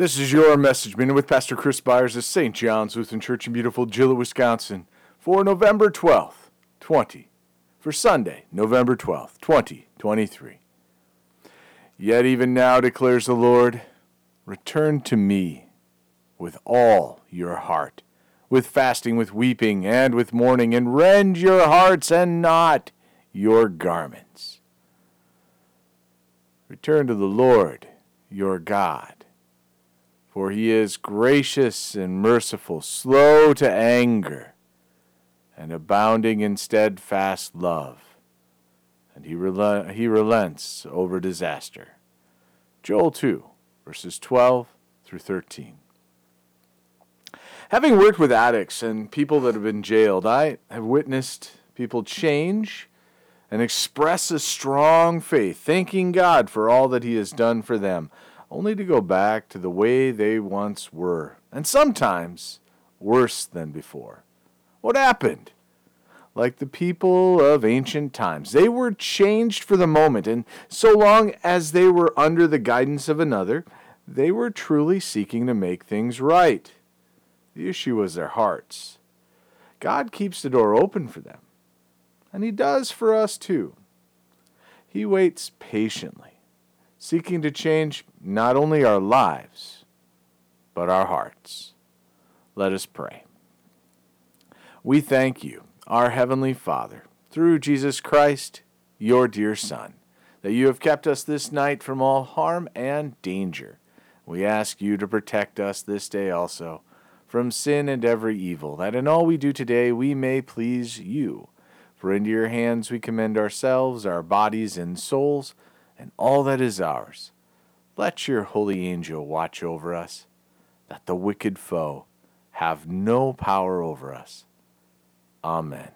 This is your message minute with Pastor Chris Byars of St. John's Lutheran Church in beautiful Gillett, Wisconsin for November 12th, 20, for Sunday, November 12th, 2023. Yet even now declares the Lord, return to me with all your heart, with fasting, with weeping, and with mourning, and rend your hearts and not your garments. Return to the Lord your God for he is gracious and merciful, slow to anger, and abounding in steadfast love. And he, rel- he relents over disaster. Joel 2, verses 12 through 13. Having worked with addicts and people that have been jailed, I have witnessed people change and express a strong faith, thanking God for all that He has done for them only to go back to the way they once were, and sometimes worse than before. What happened? Like the people of ancient times, they were changed for the moment, and so long as they were under the guidance of another, they were truly seeking to make things right. The issue was their hearts. God keeps the door open for them, and He does for us too. He waits patiently seeking to change not only our lives, but our hearts. Let us pray. We thank you, our Heavenly Father, through Jesus Christ, your dear Son, that you have kept us this night from all harm and danger. We ask you to protect us this day also from sin and every evil, that in all we do today we may please you. For into your hands we commend ourselves, our bodies and souls, and all that is ours. Let your holy angel watch over us, that the wicked foe have no power over us. Amen.